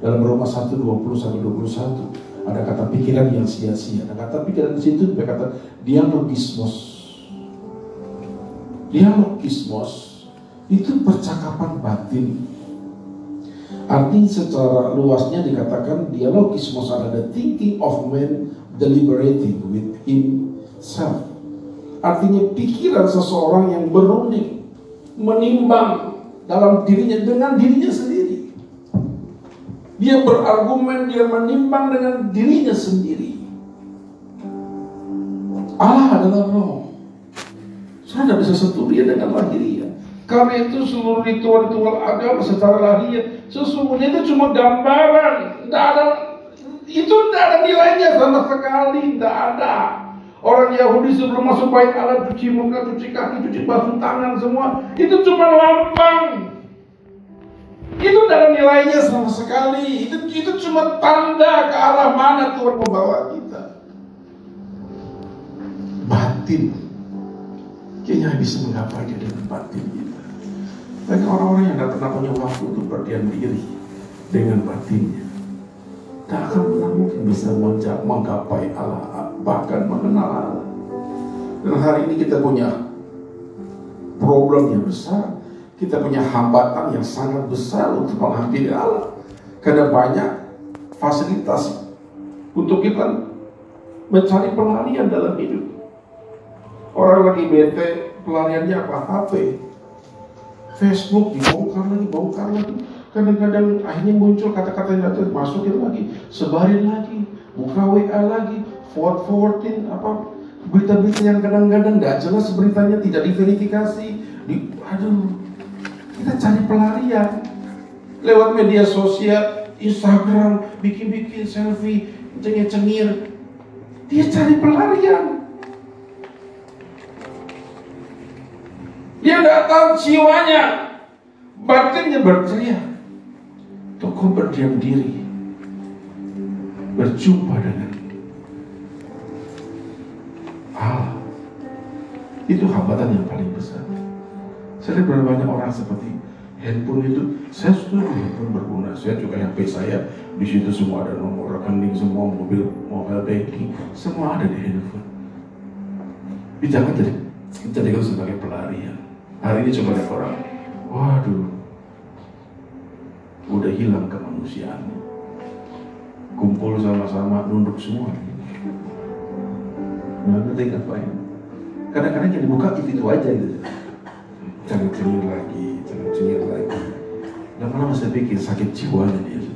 dalam Roma 1, 20 sampai 21 ada kata pikiran yang sia-sia. Ada kata pikiran di situ ada kata dialogismos. Dialogismos itu percakapan batin. Arti secara luasnya dikatakan dialogismos adalah the thinking of man deliberating with himself. Artinya pikiran seseorang yang berunding, menimbang dalam dirinya dengan dirinya sendiri. Dia berargumen, dia menimbang dengan dirinya sendiri. Allah adalah roh. Saya tidak bisa sentuh dia dengan lahiriah. Karena itu seluruh ritual-ritual agama secara lahiriah sesungguhnya itu cuma gambaran. Tidak ada itu tidak ada nilainya sama sekali, tidak ada. Orang Yahudi sebelum masuk bait Allah cuci muka, cuci kaki, cuci basuh tangan semua. Itu cuma lambang. Tidak nilainya sama sekali. Itu itu cuma tanda ke arah mana Tuhan membawa kita. Batin. Kayaknya bisa menggapai dia dengan batin kita. Banyak orang-orang yang tidak pernah punya waktu untuk berdiam diri dengan batinnya. Tak akan pernah mungkin bisa menggapai Allah, bahkan mengenal Allah. Dan hari ini kita punya problem yang besar. Kita punya hambatan yang sangat besar untuk menghampiri Allah. Karena banyak fasilitas untuk kita mencari pelarian dalam hidup. Orang lagi bete, pelariannya apa? HP. Facebook dibongkar lagi, bongkar lagi. Kadang-kadang akhirnya muncul kata-kata yang tidak masukin lagi, sebarin lagi, buka WA lagi, forward forwardin apa berita-berita yang kadang-kadang nggak jelas beritanya tidak diverifikasi. Di, aduh, kita cari pelarian lewat media sosial, Instagram, bikin-bikin selfie, cengir-cengir. Dia cari pelarian. Dia nggak tahu jiwanya, batinnya berteriak. Toko berdiam diri, berjumpa dengan Allah. Itu hambatan yang paling besar. Saya lihat berapa banyak orang seperti handphone itu. Saya setuju handphone berguna. Saya juga HP saya di situ semua ada nomor rekening, semua mobil, mobile banking, semua ada di handphone. Tapi jangan jadi jadikan sebagai pelarian. Hari ini coba lihat orang, waduh, udah hilang kemanusiaannya. Kumpul sama-sama, nunduk semua. Nah, ngerti ngapain? Kadang-kadang yang dibuka itu, itu aja gitu. Jangan cengir lagi, jangan cengir lagi. Lama-lama saya pikir sakit jiwanya dia.